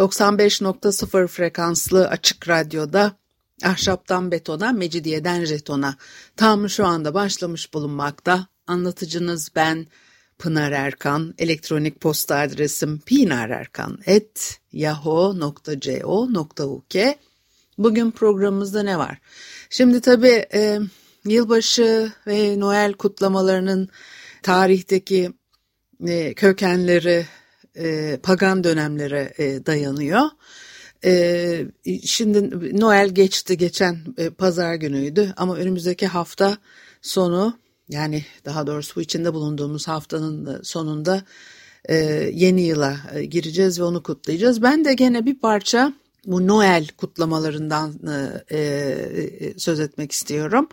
95.0 frekanslı açık radyoda ahşaptan betona, mecidiyeden jetona tam şu anda başlamış bulunmakta. Anlatıcınız ben Pınar Erkan. Elektronik posta adresim pinarerkan.yahoo.co.uk Bugün programımızda ne var? Şimdi tabii e, yılbaşı ve Noel kutlamalarının tarihteki e, kökenleri e, pagan dönemlere e, dayanıyor. E, şimdi Noel geçti geçen e, pazar günüydü ama önümüzdeki hafta sonu yani daha doğrusu bu içinde bulunduğumuz haftanın sonunda e, yeni yıla e, gireceğiz ve onu kutlayacağız. Ben de gene bir parça bu Noel kutlamalarından e, e, söz etmek istiyorum.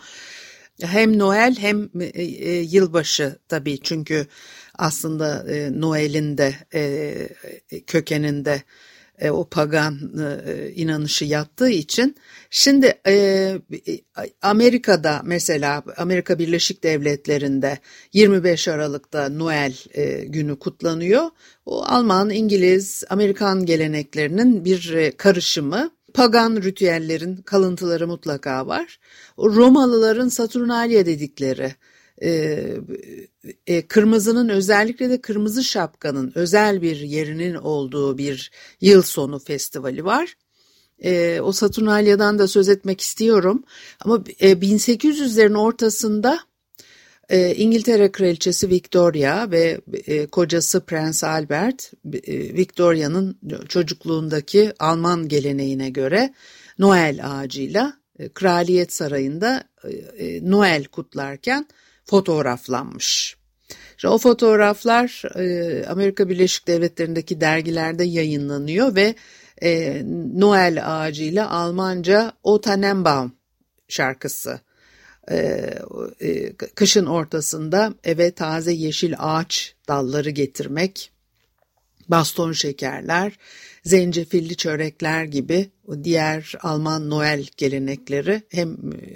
Hem Noel hem e, e, yılbaşı tabii çünkü aslında e, Noel'in de e, kökeninde e, o pagan e, inanışı yattığı için şimdi e, Amerika'da mesela Amerika Birleşik Devletleri'nde 25 Aralık'ta Noel e, günü kutlanıyor. O Alman, İngiliz, Amerikan geleneklerinin bir e, karışımı. Pagan ritüellerin kalıntıları mutlaka var. O Romalıların Saturnalia dedikleri e, e, kırmızının özellikle de kırmızı şapkanın özel bir yerinin olduğu bir yıl sonu festivali var. E, o Saturnalia'dan da söz etmek istiyorum ama e, 1800'lerin ortasında e, İngiltere Kraliçesi Victoria ve e, kocası Prens Albert, e, Victoria'nın çocukluğundaki Alman geleneğine göre Noel ağacıyla e, Kraliyet Sarayı'nda e, e Noel kutlarken fotoğraflanmış. İşte o fotoğraflar e, Amerika Birleşik Devletleri'ndeki dergilerde yayınlanıyor ve e, Noel ağacıyla Almanca O Tannenbaum şarkısı. E, e, kışın ortasında eve taze yeşil ağaç dalları getirmek, baston şekerler, zencefilli çörekler gibi diğer Alman Noel gelenekleri hem e,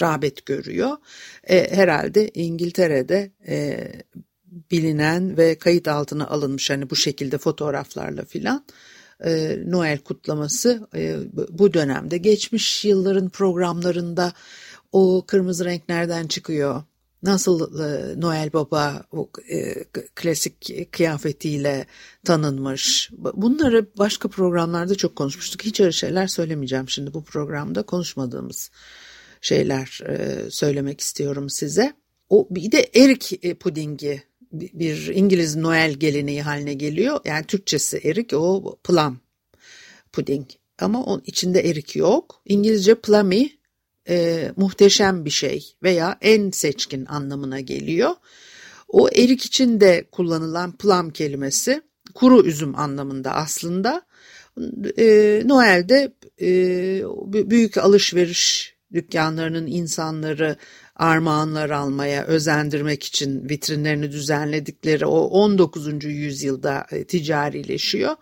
rağbet görüyor. E, herhalde İngiltere'de e, bilinen ve kayıt altına alınmış hani bu şekilde fotoğraflarla filan e, Noel kutlaması e, bu dönemde geçmiş yılların programlarında o kırmızı renk nereden çıkıyor? Nasıl e, Noel Baba o e, klasik kıyafetiyle tanınmış. Bunları başka programlarda çok konuşmuştuk. Hiç öyle şeyler söylemeyeceğim şimdi bu programda konuşmadığımız şeyler e, söylemek istiyorum size. O bir de erik pudingi bir İngiliz Noel geleneği haline geliyor. Yani Türkçesi erik o plum puding ama onun içinde erik yok. İngilizce plummy e, muhteşem bir şey veya en seçkin anlamına geliyor. O erik için de kullanılan plum kelimesi kuru üzüm anlamında aslında. E, Noel'de e, büyük alışveriş dükkanlarının insanları armağanlar almaya özendirmek için vitrinlerini düzenledikleri o 19. yüzyılda e, ticarileşiyor.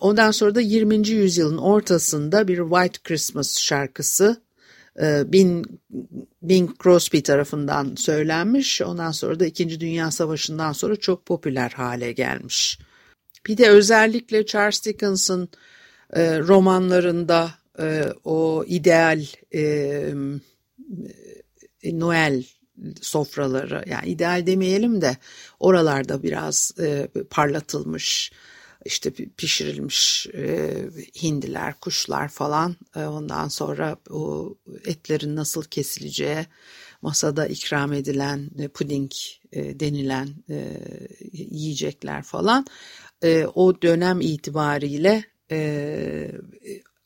Ondan sonra da 20. yüzyılın ortasında bir White Christmas şarkısı Bing, Bing Crosby tarafından söylenmiş. Ondan sonra da İkinci Dünya Savaşı'ndan sonra çok popüler hale gelmiş. Bir de özellikle Charles Dickens'ın romanlarında o ideal Noel sofraları yani ideal demeyelim de oralarda biraz parlatılmış işte pişirilmiş e, hindiler, kuşlar falan. E, ondan sonra o etlerin nasıl kesileceği, masada ikram edilen e, puding e, denilen yiyecekler falan. O dönem itibariyle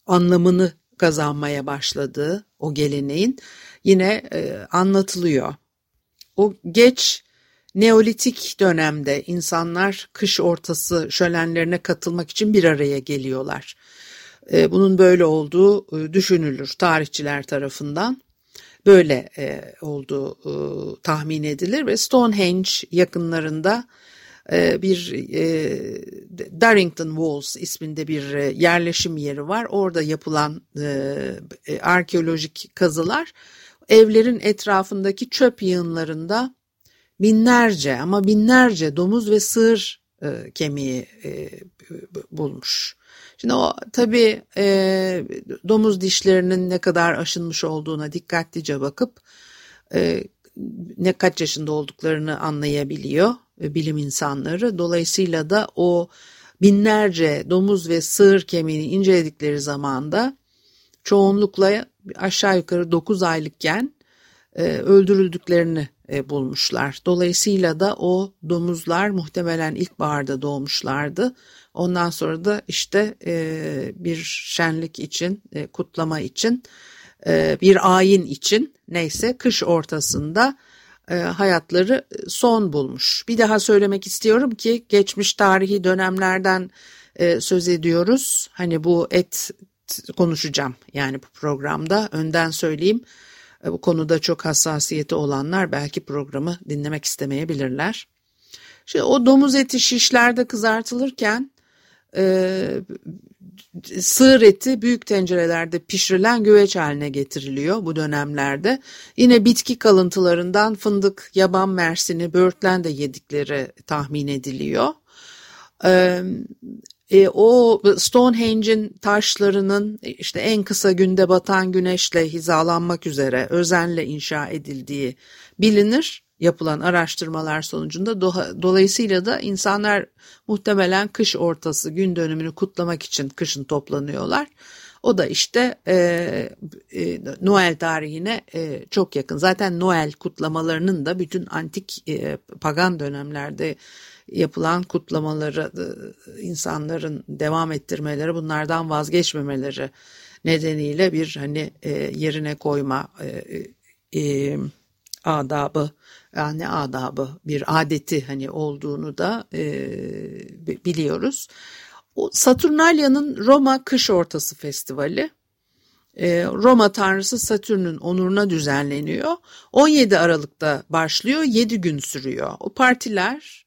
anlamını kazanmaya başladığı o geleneğin yine anlatılıyor. O geç Neolitik dönemde insanlar kış ortası şölenlerine katılmak için bir araya geliyorlar. E, bunun böyle olduğu e, düşünülür tarihçiler tarafından. Böyle e, olduğu tahmin edilir ve Stonehenge yakınlarında bir Darrington Walls isminde bir yerleşim yeri var. Orada yapılan arkeolojik kazılar evlerin etrafındaki çöp yığınlarında binlerce ama binlerce domuz ve sığır e, kemiği e, bulmuş. Şimdi o tabii e, domuz dişlerinin ne kadar aşınmış olduğuna dikkatlice bakıp e, ne kaç yaşında olduklarını anlayabiliyor e, bilim insanları. Dolayısıyla da o binlerce domuz ve sığır kemiğini inceledikleri zamanda çoğunlukla aşağı yukarı 9 aylıkken e, öldürüldüklerini e, bulmuşlar. Dolayısıyla da o domuzlar muhtemelen ilkbaharda doğmuşlardı. Ondan sonra da işte e, bir şenlik için, e, kutlama için, e, bir ayin için neyse kış ortasında e, hayatları son bulmuş. Bir daha söylemek istiyorum ki geçmiş tarihi dönemlerden e, söz ediyoruz. Hani bu et konuşacağım yani bu programda önden söyleyeyim. E, bu konuda çok hassasiyeti olanlar belki programı dinlemek istemeyebilirler. Şimdi o domuz eti şişlerde kızartılırken e, sığır eti büyük tencerelerde pişirilen güveç haline getiriliyor bu dönemlerde. Yine bitki kalıntılarından fındık, yaban mersini, böğürtlen de yedikleri tahmin ediliyor. E, e, o Stonehenge'in taşlarının işte en kısa günde batan güneşle hizalanmak üzere özenle inşa edildiği bilinir yapılan araştırmalar sonucunda do dolayısıyla da insanlar muhtemelen kış ortası gün dönümünü kutlamak için kışın toplanıyorlar. O da işte e, e, Noel tarihine e, çok yakın. Zaten Noel kutlamalarının da bütün antik e, pagan dönemlerde yapılan kutlamaları e, insanların devam ettirmeleri bunlardan vazgeçmemeleri nedeniyle bir hani e, yerine koyma e, adabı yani adabı bir adeti hani olduğunu da biliyoruz. Saturnalia'nın Roma Kış Ortası Festivali Roma tanrısı Satürn'ün onuruna düzenleniyor. 17 Aralık'ta başlıyor, 7 gün sürüyor. O partiler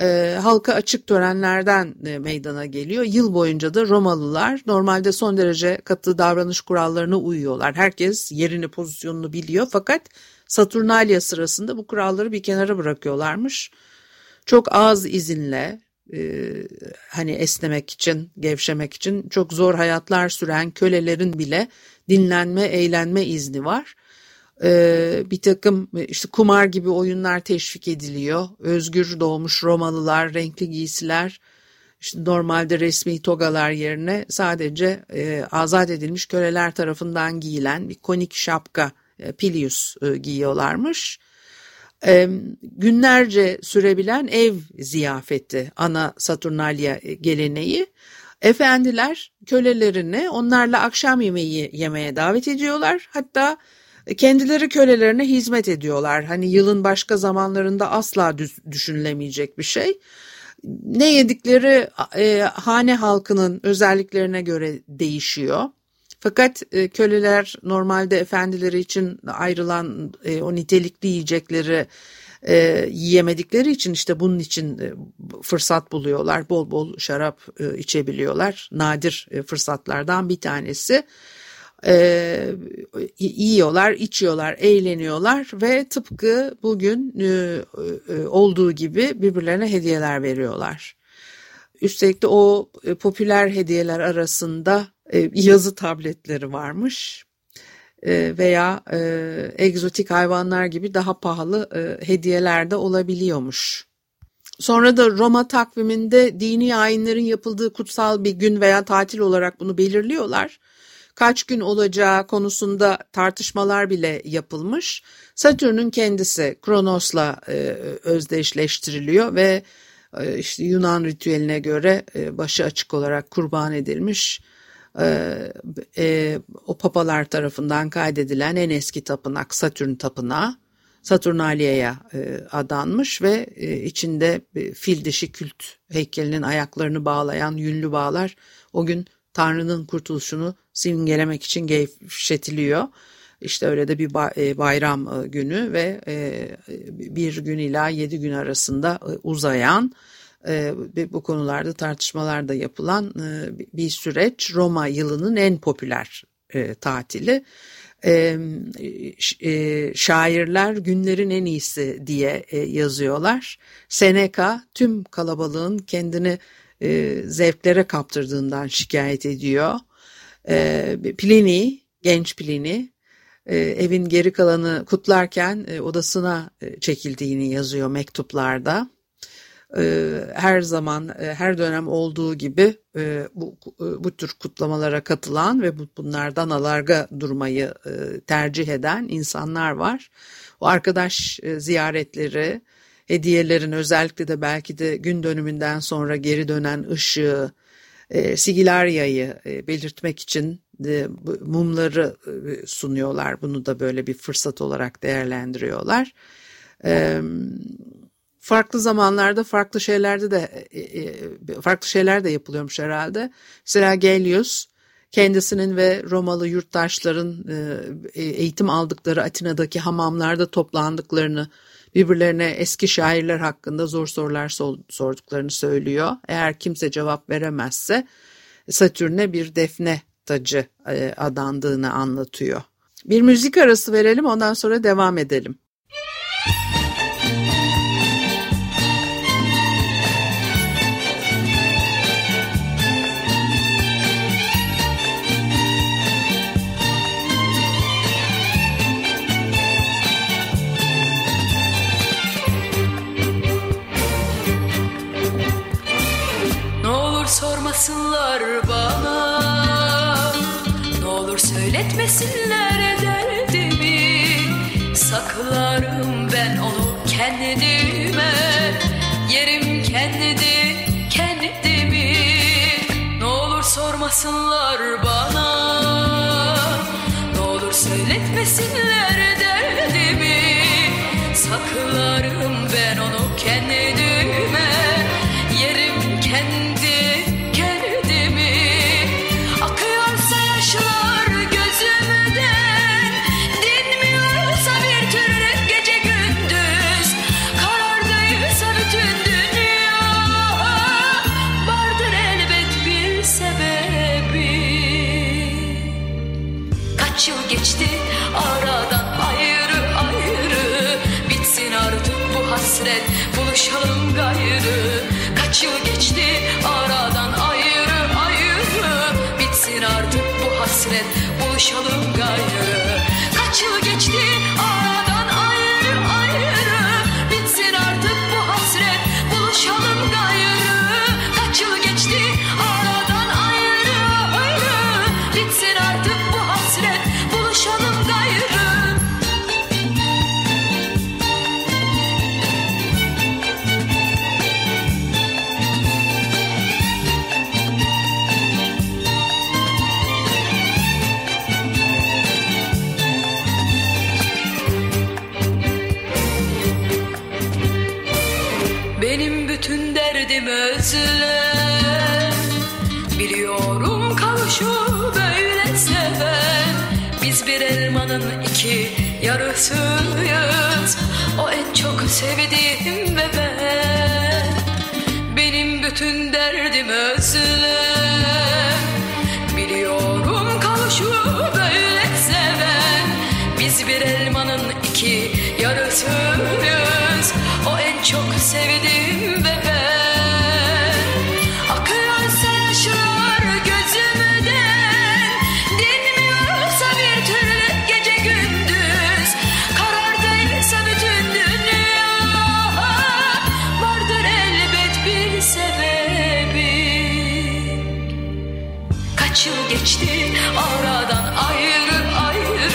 e, halka açık törenlerden e, meydana geliyor. Yıl boyunca da Romalılar normalde son derece katı davranış kurallarına uyuyorlar. Herkes yerini pozisyonunu biliyor fakat Saturnalia sırasında bu kuralları bir kenara bırakıyorlarmış. Çok az izinle e, hani esnemek için, gevşemek için çok zor hayatlar süren kölelerin bile dinlenme, eğlenme izni var e, bir takım işte kumar gibi oyunlar teşvik ediliyor. Özgür doğmuş Romalılar, renkli giysiler, işte normalde resmi togalar yerine sadece e, azat edilmiş köleler tarafından giyilen bir konik şapka e, pilius e, giyiyorlarmış. E, günlerce sürebilen ev ziyafeti ana Saturnalia geleneği. Efendiler kölelerini onlarla akşam yemeği yemeye davet ediyorlar. Hatta Kendileri kölelerine hizmet ediyorlar. Hani yılın başka zamanlarında asla düşünülemeyecek bir şey. Ne yedikleri e, hane halkının özelliklerine göre değişiyor. Fakat e, köleler normalde efendileri için ayrılan e, o nitelikli yiyecekleri e, yiyemedikleri için işte bunun için e, fırsat buluyorlar. Bol bol şarap e, içebiliyorlar. Nadir e, fırsatlardan bir tanesi e, yiyorlar, içiyorlar, eğleniyorlar ve tıpkı bugün e, e, olduğu gibi birbirlerine hediyeler veriyorlar. Üstelik de o e, popüler hediyeler arasında e, yazı tabletleri varmış e, veya e, egzotik hayvanlar gibi daha pahalı e, hediyeler de olabiliyormuş. Sonra da Roma takviminde dini ayinlerin yapıldığı kutsal bir gün veya tatil olarak bunu belirliyorlar kaç gün olacağı konusunda tartışmalar bile yapılmış. Satürn'ün kendisi Kronos'la e, özdeşleştiriliyor ve e, işte Yunan ritüeline göre e, başı açık olarak kurban edilmiş. E, e, o papalar tarafından kaydedilen en eski tapınak Satürn tapınağı. Saturnalia'ya e, adanmış ve e, içinde e, fil dişi kült heykelinin ayaklarını bağlayan yünlü bağlar o gün Tanrı'nın kurtuluşunu simgelemek için gevşetiliyor. İşte öyle de bir e, bayram e, günü ve e, bir gün ila yedi gün arasında uzayan bu konularda tartışmalar da yapılan bir süreç Roma yılının en popüler tatili. Şairler günlerin en iyisi diye yazıyorlar. Seneca tüm kalabalığın kendini zevklere kaptırdığından şikayet ediyor. Pliny, genç Pliny e, evin geri kalanı kutlarken e, odasına e, çekildiğini yazıyor mektuplarda. Her zaman, her dönem olduğu gibi bu, bu tür kutlamalara katılan ve bunlardan alarga durmayı tercih eden insanlar var. O arkadaş ziyaretleri, hediyelerin özellikle de belki de gün dönümünden sonra geri dönen ışığı, Sigilarya'yı belirtmek için mumları e, sunuyorlar. Bunu da böyle bir fırsat olarak değerlendiriyorlar. Farklı zamanlarda farklı şeylerde de e, e, farklı şeyler de yapılıyormuş herhalde. Mesela Gellius kendisinin ve Romalı yurttaşların eğitim aldıkları Atina'daki hamamlarda toplandıklarını, birbirlerine eski şairler hakkında zor sorular sorduklarını söylüyor. Eğer kimse cevap veremezse Satürn'e bir defne tacı e, adandığını anlatıyor. Bir müzik arası verelim ondan sonra devam edelim. Geçti. Aradan ayrı ayrı Bitsin artık bu hasret. Buluşalım gayrı. Kaç yıl geçti? Aradan ayrı ayrı Bitsin artık bu hasret. Buluşalım gayrı. Kaç yıl geçti? aradan özlem Biliyorum kavuşu böyle seven Biz bir elmanın iki yarısıyız. O en çok sevdiğim ve ben Benim bütün derdim özlem Biliyorum kavuşu böyle seven Biz bir elmanın iki yarısıyız Kaç yıl geçti. Aradan ayrı ayrı.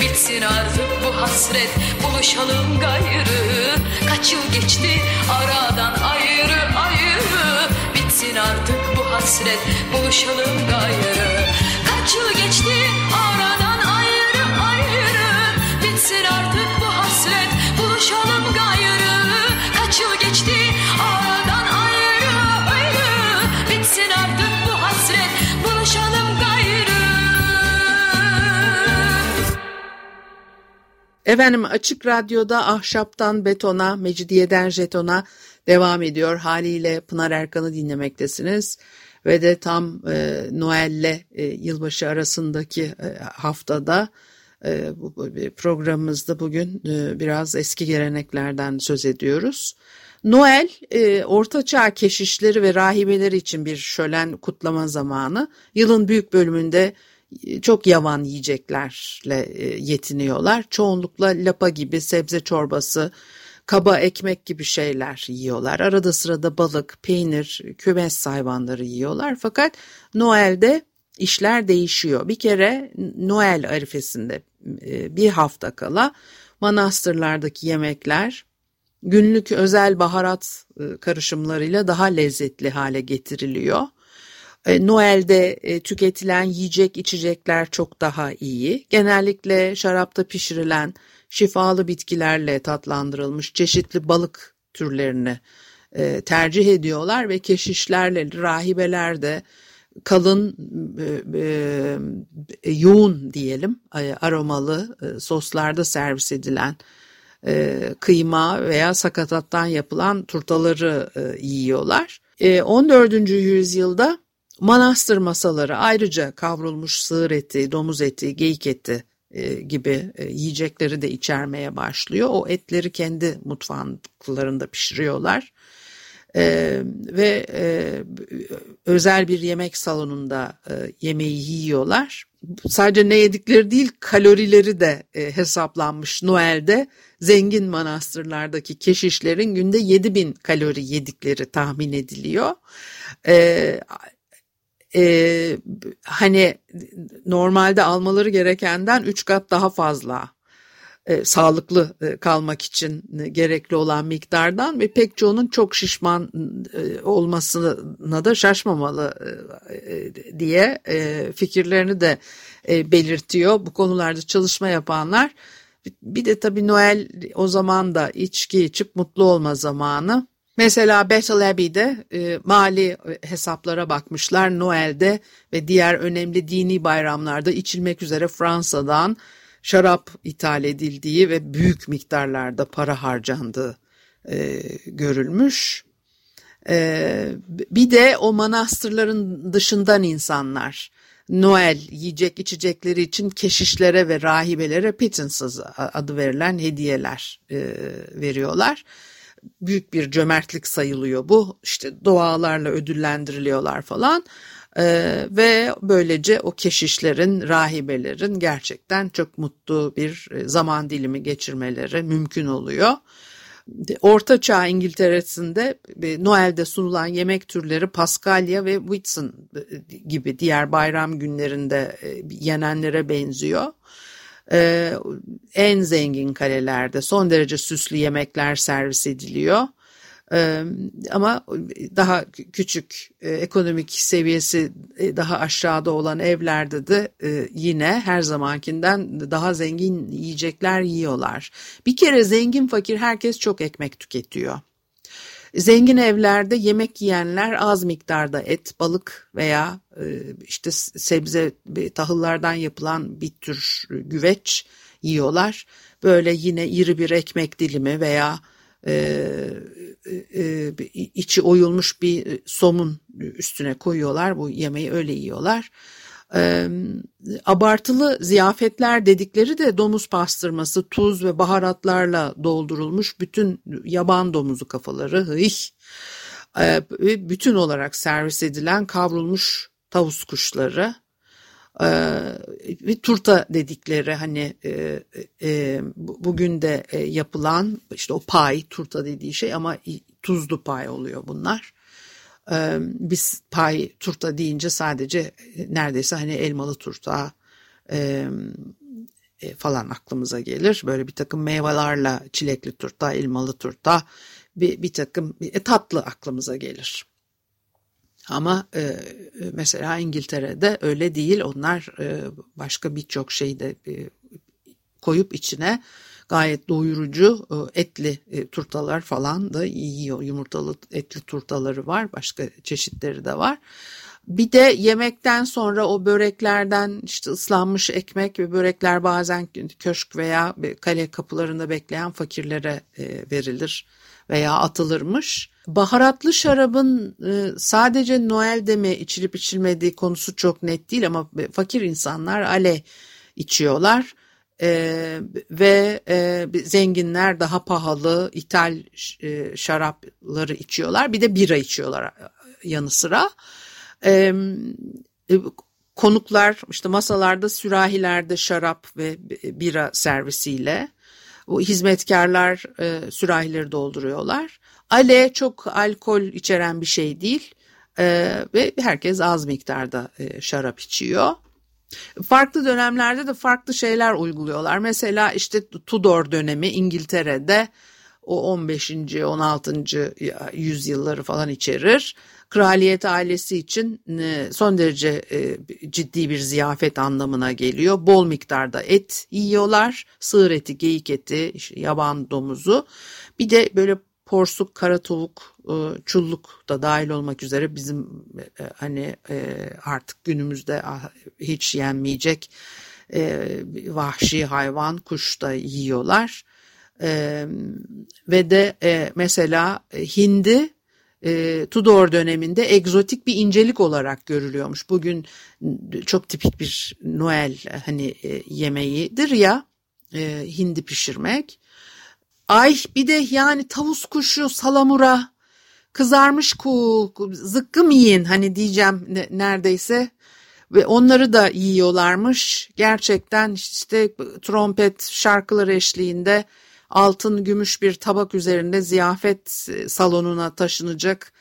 Bitsin artık bu hasret buluşalım gayrı. Kaç yıl geçti? Aradan ayrı ayrı. Bitsin artık bu hasret buluşalım gayrı. Kaç yıl geçti? Aradan ayrı ayrı. Bitsin artık bu hasret Efendim Açık Radyo'da ahşaptan betona, mecidiyeden jetona devam ediyor. Haliyle Pınar Erkan'ı dinlemektesiniz. Ve de tam e, Noel'le e, yılbaşı arasındaki e, haftada e, bu, bu programımızda bugün e, biraz eski geleneklerden söz ediyoruz. Noel, e, ortaçağ keşişleri ve rahibeleri için bir şölen kutlama zamanı. Yılın büyük bölümünde çok yavan yiyeceklerle e, yetiniyorlar. Çoğunlukla lapa gibi sebze çorbası, kaba ekmek gibi şeyler yiyorlar. Arada sırada balık, peynir, kümes hayvanları yiyorlar. Fakat Noel'de işler değişiyor. Bir kere Noel arifesinde e, bir hafta kala manastırlardaki yemekler günlük özel baharat e, karışımlarıyla daha lezzetli hale getiriliyor. E, Noel'de tüketilen yiyecek içecekler çok daha iyi. Genellikle şarapta pişirilen şifalı bitkilerle tatlandırılmış çeşitli balık türlerini tercih ediyorlar ve keşişlerle rahibeler de kalın e, e, yoğun diyelim e, aromalı e, soslarda servis edilen e, kıyma veya sakatattan yapılan turtaları e, yiyorlar. E, 14. yüzyılda manastır masaları ayrıca kavrulmuş sığır eti, domuz eti, geyik eti e, gibi e, yiyecekleri de içermeye başlıyor. O etleri kendi mutfaklarında pişiriyorlar e, ve e, özel bir yemek salonunda e, yemeği yiyorlar. Sadece ne yedikleri değil kalorileri de e, hesaplanmış Noel'de zengin manastırlardaki keşişlerin günde 7000 kalori yedikleri tahmin ediliyor. E, e, hani normalde almaları gerekenden 3 kat daha fazla e, sağlıklı e, kalmak için gerekli olan miktardan ve pek çoğunun çok şişman e, olmasına da şaşmamalı e, diye e, fikirlerini de e, belirtiyor. Bu konularda çalışma yapanlar. Bir de tabii Noel o zaman da içki içip mutlu olma zamanı. Mesela Battle Abbey'de e, mali hesaplara bakmışlar Noel'de ve diğer önemli dini bayramlarda içilmek üzere Fransa'dan şarap ithal edildiği ve büyük miktarlarda para harcandığı e, görülmüş. E, bir de o manastırların dışından insanlar Noel yiyecek içecekleri için keşişlere ve rahibelere pittenses adı verilen hediyeler e, veriyorlar. Büyük bir cömertlik sayılıyor bu. İşte dualarla ödüllendiriliyorlar falan. Ee, ve böylece o keşişlerin, rahibelerin gerçekten çok mutlu bir e, zaman dilimi geçirmeleri mümkün oluyor. Orta Çağ İngiltere'sinde e, Noel'de sunulan yemek türleri Paskalya ve Whitsun e, gibi diğer bayram günlerinde yenenlere benziyor. Ee, en zengin kalelerde son derece süslü yemekler servis ediliyor ama daha küçük ekonomik seviyesi daha aşağıda olan evlerde de yine her zamankinden daha zengin yiyecekler yiyorlar. Bir kere zengin fakir herkes çok ekmek tüketiyor. Zengin evlerde yemek yiyenler az miktarda et, balık veya işte sebze, tahıllardan yapılan bir tür güveç yiyorlar. Böyle yine iri bir ekmek dilimi veya e, e, içi oyulmuş bir somun üstüne koyuyorlar. Bu yemeği öyle yiyorlar. E, abartılı ziyafetler dedikleri de domuz pastırması, tuz ve baharatlarla doldurulmuş bütün yaban domuzu kafaları. Hıh. E, bütün olarak servis edilen kavrulmuş tavus kuşları bir turta dedikleri hani e, e, bugün de yapılan işte o pay turta dediği şey ama tuzlu pay oluyor bunlar. E, biz pay turta deyince sadece neredeyse hani elmalı turta e, e, falan aklımıza gelir. Böyle bir takım meyvelerle çilekli turta, elmalı turta bir, bir takım e, tatlı aklımıza gelir. Ama e, mesela İngiltere'de öyle değil. Onlar e, başka birçok şeyi de e, koyup içine gayet doyurucu e, etli e, turtalar falan da yiyor. Yumurtalı etli turtaları var. Başka çeşitleri de var. Bir de yemekten sonra o böreklerden işte ıslanmış ekmek ve börekler bazen köşk veya kale kapılarında bekleyen fakirlere e, verilir veya atılırmış. Baharatlı şarabın sadece Noel'de mi içilip içilmediği konusu çok net değil ama fakir insanlar ale içiyorlar. Ee, ve e, zenginler daha pahalı ithal e, şarapları içiyorlar bir de bira içiyorlar e, yanı sıra e, konuklar işte masalarda sürahilerde şarap ve bira servisiyle o hizmetkarlar e, sürahileri dolduruyorlar. Ale çok alkol içeren bir şey değil e, ve herkes az miktarda e, şarap içiyor. Farklı dönemlerde de farklı şeyler uyguluyorlar. Mesela işte Tudor dönemi İngiltere'de o 15. 16. yüzyılları falan içerir. Kraliyet ailesi için e, son derece e, ciddi bir ziyafet anlamına geliyor. Bol miktarda et yiyorlar. Sığır eti, geyik eti, yaban domuzu. Bir de böyle porsuk, kara tavuk, çulluk da dahil olmak üzere bizim hani artık günümüzde hiç yenmeyecek vahşi hayvan, kuş da yiyorlar. Ve de mesela hindi e, Tudor döneminde egzotik bir incelik olarak görülüyormuş. Bugün çok tipik bir Noel hani e, yemeğidir ya e, hindi pişirmek. Ay bir de yani tavus kuşu, salamura, kızarmış ku, zıkkım yiyin hani diyeceğim ne, neredeyse. Ve onları da yiyorlarmış. Gerçekten işte trompet şarkıları eşliğinde altın gümüş bir tabak üzerinde ziyafet e, salonuna taşınacak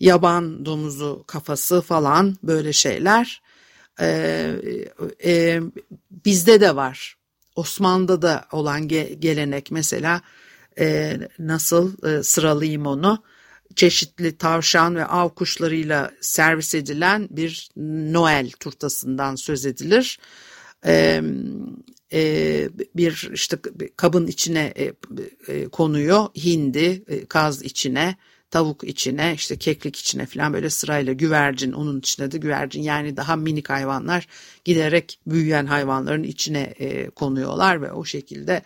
yaban domuzu kafası falan böyle şeyler ee, e, bizde de var. Osmanlı'da da olan ge gelenek mesela e, nasıl e, sıralayayım onu çeşitli tavşan ve av kuşlarıyla servis edilen bir Noel turtasından söz edilir. Ee, e, bir işte kabın içine e, e, konuyor hindi kaz içine tavuk içine işte keklik içine falan böyle sırayla güvercin onun içine de güvercin yani daha minik hayvanlar giderek büyüyen hayvanların içine konuyorlar ve o şekilde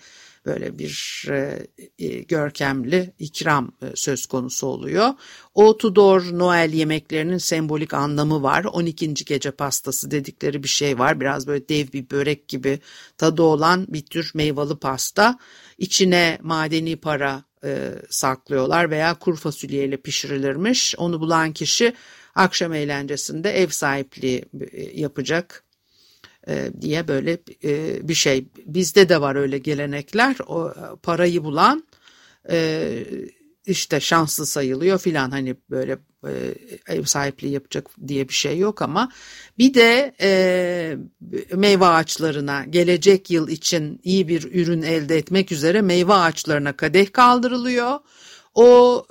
böyle bir e, e, görkemli ikram e, söz konusu oluyor. O Tudor Noel yemeklerinin sembolik anlamı var. 12. gece pastası dedikleri bir şey var. Biraz böyle dev bir börek gibi tadı olan bir tür meyveli pasta. İçine madeni para e, saklıyorlar veya kuru fasulyeyle pişirilirmiş. Onu bulan kişi akşam eğlencesinde ev sahipliği e, yapacak e, diye böyle e, bir şey. Bizde de var öyle gelenekler. O parayı bulan e, işte şanslı sayılıyor filan hani böyle ev sahipliği yapacak diye bir şey yok ama bir de e, meyve ağaçlarına gelecek yıl için iyi bir ürün elde etmek üzere meyve ağaçlarına kadeh kaldırılıyor. O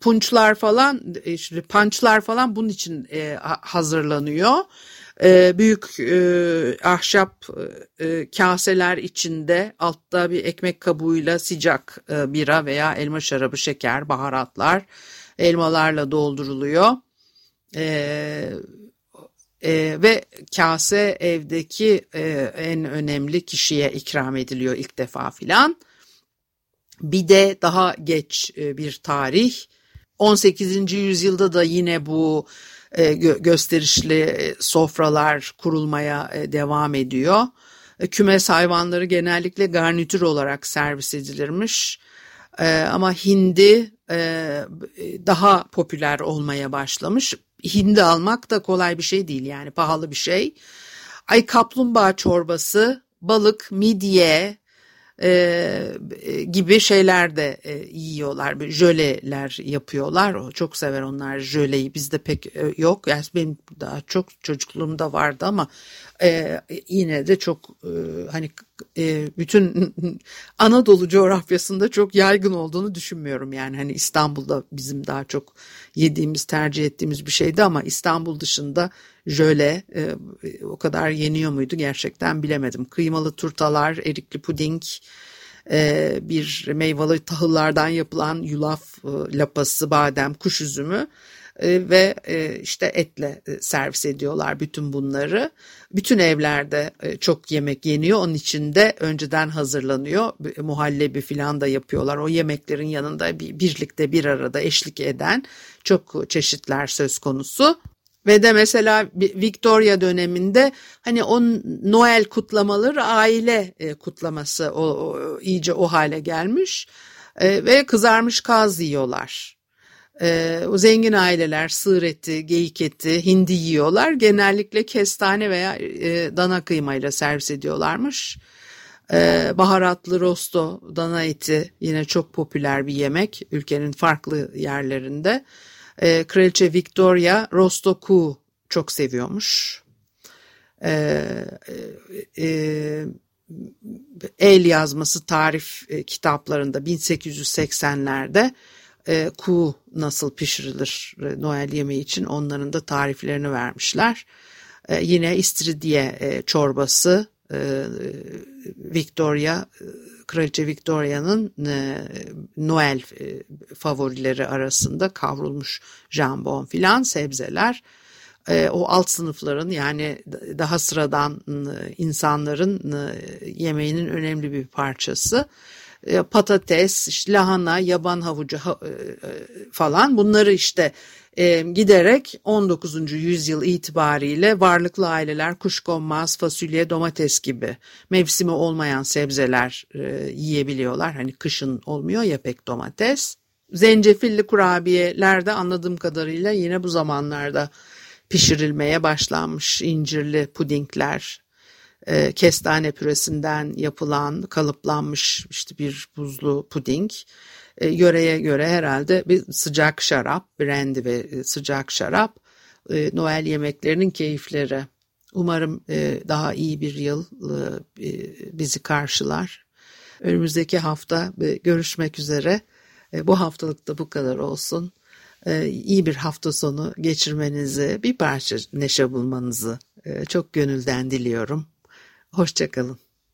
punçlar falan işte punçlar falan bunun için hazırlanıyor e, büyük e, ahşap e, kaseler içinde altta bir ekmek kabuğuyla sıcak e, bira veya elma şarabı, şeker, baharatlar elmalarla dolduruluyor. E, e, ve kase evdeki e, en önemli kişiye ikram ediliyor ilk defa filan. Bir de daha geç e, bir tarih 18. yüzyılda da yine bu e, gösterişli e, sofralar kurulmaya e, devam ediyor. Kümes hayvanları genellikle garnitür olarak servis edilirmiş. Ama hindi daha popüler olmaya başlamış. Hindi almak da kolay bir şey değil yani pahalı bir şey. Ay kaplumbağa çorbası, balık, midye, e, gibi şeyler de e, yiyorlar. Böyle jöleler yapıyorlar. Çok sever onlar jöleyi. Bizde pek e, yok. Yani benim daha çok çocukluğumda vardı ama e, yine de çok e, hani e, bütün Anadolu coğrafyasında çok yaygın olduğunu düşünmüyorum. Yani hani İstanbul'da bizim daha çok yediğimiz, tercih ettiğimiz bir şeydi ama İstanbul dışında jöle e, o kadar yeniyor muydu gerçekten bilemedim. Kıymalı turtalar, erikli puding, e, bir meyveli tahıllardan yapılan yulaf e, lapası, badem, kuş üzümü e, ve e, işte etle e, servis ediyorlar bütün bunları. Bütün evlerde e, çok yemek yeniyor. Onun için de önceden hazırlanıyor. Muhallebi falan da yapıyorlar. O yemeklerin yanında bir, birlikte bir arada eşlik eden çok çeşitler söz konusu. Ve de mesela Victoria döneminde hani o Noel kutlamaları aile e, kutlaması o, o iyice o hale gelmiş e, ve kızarmış kaz yiyorlar. E, o zengin aileler sığır eti, geyik eti, hindi yiyorlar. Genellikle kestane veya e, dana kıymayla servis ediyorlarmış. E, baharatlı rosto dana eti yine çok popüler bir yemek ülkenin farklı yerlerinde. E, Kraliçe Victoria rosto ku çok seviyormuş. E, e, el yazması tarif e, kitaplarında 1880'lerde e, kuğu nasıl pişirilir e, Noel yemeği için onların da tariflerini vermişler. E, yine istiridye e, çorbası e, Victoria e, Kraliçe Victoria'nın e, Noel e, favorileri arasında kavrulmuş jambon filan sebzeler e, o alt sınıfların yani daha sıradan e, insanların e, yemeğinin önemli bir parçası. Patates, işte lahana, yaban havucu falan bunları işte giderek 19. yüzyıl itibariyle varlıklı aileler kuşkonmaz, fasulye, domates gibi mevsimi olmayan sebzeler yiyebiliyorlar. Hani kışın olmuyor ya pek domates. Zencefilli kurabiyeler de anladığım kadarıyla yine bu zamanlarda pişirilmeye başlanmış incirli pudingler, e, kestane püresinden yapılan kalıplanmış işte bir buzlu puding. E, yöreye göre herhalde bir sıcak şarap, brandy ve e, sıcak şarap e, Noel yemeklerinin keyifleri. Umarım daha iyi bir yıl bizi karşılar. Önümüzdeki hafta görüşmek üzere. Bu haftalık da bu kadar olsun. E, iyi bir hafta sonu geçirmenizi, bir parça neşe bulmanızı çok gönülden diliyorum. Hoşçakalın.